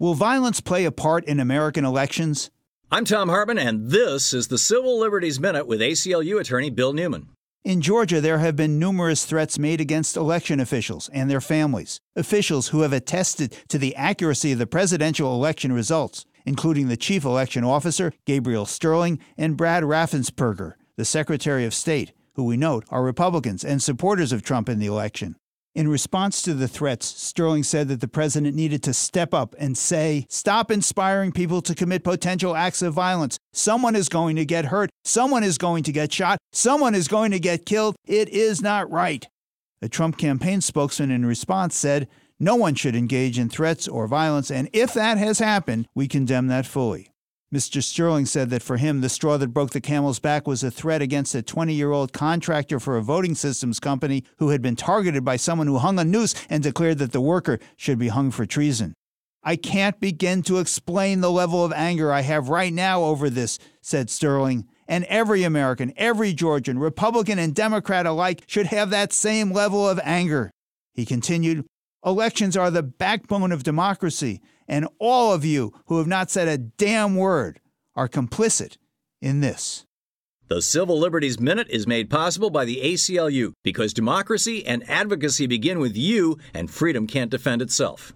Will violence play a part in American elections? I'm Thom Hartmann, and this is the Civil Liberties Minute with ACLU attorney Bill Newman. In Georgia, there have been numerous threats made against election officials and their families, officials who have attested to the accuracy of the presidential election results, including the chief election officer, Gabriel Sterling, and Brad Raffensperger, the Secretary of State, who we note are Republicans and supporters of Trump in the election. In response to the threats, Sterling said that the president needed to step up and say, Stop inspiring people to commit potential acts of violence. Someone is going to get hurt. Someone is going to get shot. Someone is going to get killed. It is not right. A Trump campaign spokesman in response said, No one should engage in threats or violence, and if that has happened, we condemn that fully. Mr. Sterling said that for him, the straw that broke the camel's back was a threat against a 20 year old contractor for a voting systems company who had been targeted by someone who hung a noose and declared that the worker should be hung for treason. I can't begin to explain the level of anger I have right now over this, said Sterling. And every American, every Georgian, Republican and Democrat alike, should have that same level of anger. He continued Elections are the backbone of democracy, and all of you who have not said a damn word are complicit in this. The Civil Liberties Minute is made possible by the ACLU because democracy and advocacy begin with you, and freedom can't defend itself.